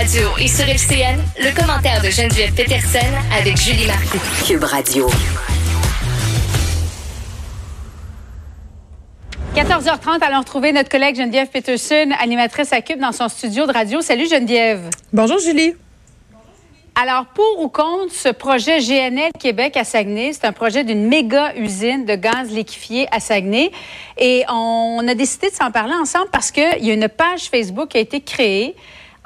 Radio et sur FCN, le commentaire de Geneviève Peterson avec Julie Marcoux. Cube Radio. 14h30, allons retrouver notre collègue Geneviève Peterson, animatrice à Cube dans son studio de radio. Salut Geneviève. Bonjour Julie. Alors, pour ou contre ce projet GNL Québec à Saguenay, c'est un projet d'une méga usine de gaz liquéfié à Saguenay. Et on a décidé de s'en parler ensemble parce qu'il y a une page Facebook qui a été créée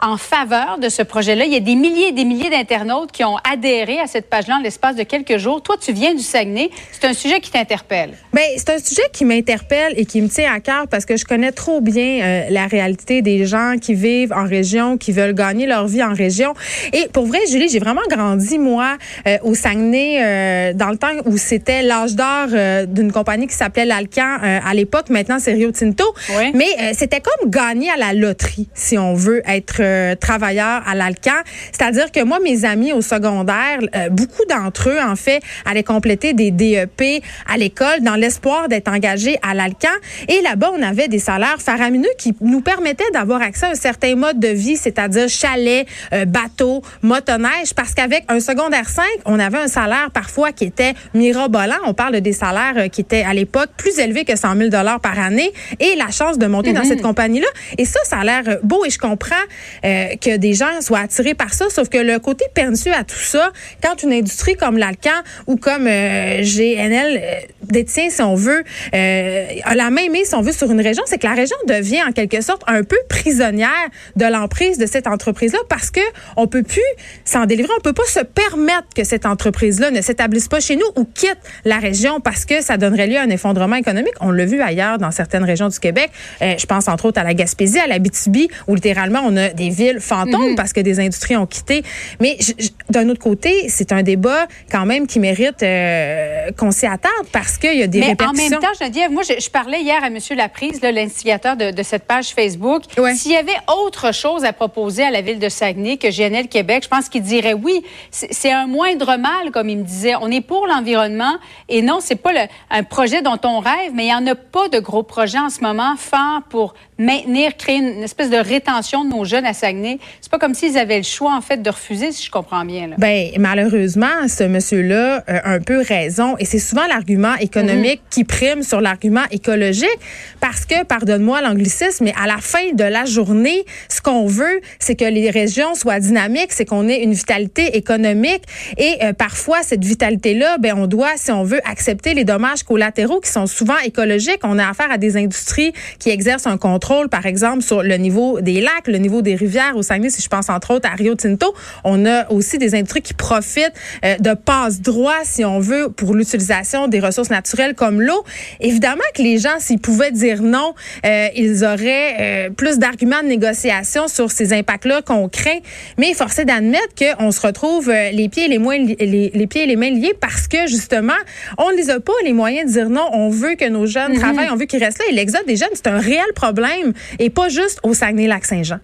en faveur de ce projet-là. Il y a des milliers et des milliers d'internautes qui ont adhéré à cette page-là en l'espace de quelques jours. Toi, tu viens du Saguenay. C'est un sujet qui t'interpelle. Bien, c'est un sujet qui m'interpelle et qui me tient à cœur parce que je connais trop bien euh, la réalité des gens qui vivent en région, qui veulent gagner leur vie en région. Et pour vrai, Julie, j'ai vraiment grandi, moi, euh, au Saguenay, euh, dans le temps où c'était l'âge d'or d'une compagnie qui s'appelait l'Alcan à l'époque. Maintenant, c'est Rio Tinto. Oui. Mais c'était comme gagner à la loterie, si on veut être euh, travailleurs à l'Alcan. C'est-à-dire que moi, mes amis au secondaire, euh, beaucoup d'entre eux, en fait, allaient compléter des DEP à l'école dans l'espoir d'être engagés à l'Alcan. Et là-bas, on avait des salaires faramineux qui nous permettaient d'avoir accès à un certain mode de vie, c'est-à-dire chalet, euh, bateau, motoneige, parce qu'avec un secondaire 5, on avait un salaire parfois qui était mirobolant. On parle de des salaires qui étaient à l'époque plus élevés que 100 000 dollars par année et la chance de monter dans Mhm. cette compagnie-là. Et ça, ça a l'air beau et je comprends euh, que des gens soient attirés par ça. Sauf que le côté pernicieux à tout ça, quand une industrie comme l'Alcan ou comme euh, GNL euh, détient, si on veut, euh, a la main mise, si on veut, sur une région, c'est que la région devient en quelque sorte un peu prisonnière de l'emprise de cette entreprise-là parce que on peut plus s'en délivrer. On peut pas se permettre que cette entreprise-là ne s'établisse pas chez nous ou quitte la région parce que ça donnerait lieu à un effondrement économique. On l'a vu ailleurs dans certaines régions du Québec. Euh, je pense entre autres à la Gaspésie, à la BTB, où littéralement on a des villes fantômes parce que des industries ont quitté. Mais je- je- d'un autre côté, c'est un débat quand même qui mérite euh, qu'on s'y attarde parce qu'il y a des Mais en répercussions. même temps, Geneviève, moi, je, je parlais hier à M. Laprise, l'instigateur de, de cette page Facebook. Ouais. S'il y avait autre chose à proposer à la ville de Saguenay que GNL Québec, je pense qu'il dirait oui. C'est c'est un moindre mal, comme il me disait. On est pour l'environnement et non, c'est pas le- un projet dont on rêve, mais il n'y en a pas de gros projets en ce moment forts pour maintenir, créer une, espèce de rétention de nos jeunes à Saguenay. C'est pas comme s'ils avaient le choix, en fait, de refuser, si je comprends bien. Là. Ben malheureusement, ce monsieur-là a un peu raison et c'est souvent l'argument économique Mhm. qui prime sur l'argument écologique parce que pardonne-moi l'anglicisme, mais à la fin de la journée, ce qu'on veut, c'est que les régions soient dynamiques, c'est qu'on ait une vitalité économique et euh, parfois cette vitalité-là, ben on doit si on veut accepter les dommages collatéraux qui sont souvent écologiques. On a affaire à des industries qui exercent un contrôle par exemple sur le niveau des lacs, le niveau des au Saguenay si je pense entre autres à Rio Tinto, on a aussi des industries qui profitent euh, de passe-droit, si on veut, pour l'utilisation des ressources naturelles comme l'eau. Évidemment que les gens, s'ils pouvaient dire non, euh, ils auraient euh, plus d'arguments de négociation sur ces impacts-là qu'on craint. Mais force est d'admettre qu'on se retrouve les pieds et les, moins li- les, les pieds et les mains liés parce que justement, on ne les a pas les moyens de dire non. On veut que nos jeunes travaillent, on veut qu'ils restent là. Et l'exode des jeunes, c'est un réel problème et pas juste au Saguenay-Lac-Saint-Jean.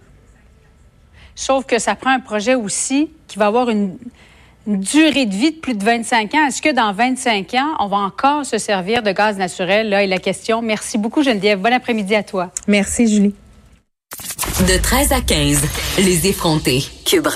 Sauf que ça prend un projet aussi qui va avoir une, une durée de vie de plus de 25 ans. Est-ce que dans 25 ans, on va encore se servir de gaz naturel? Là est la question. Merci beaucoup, Geneviève. Bon après-midi à toi. Merci, Julie. De 13 à 15, les effrontés. Cube.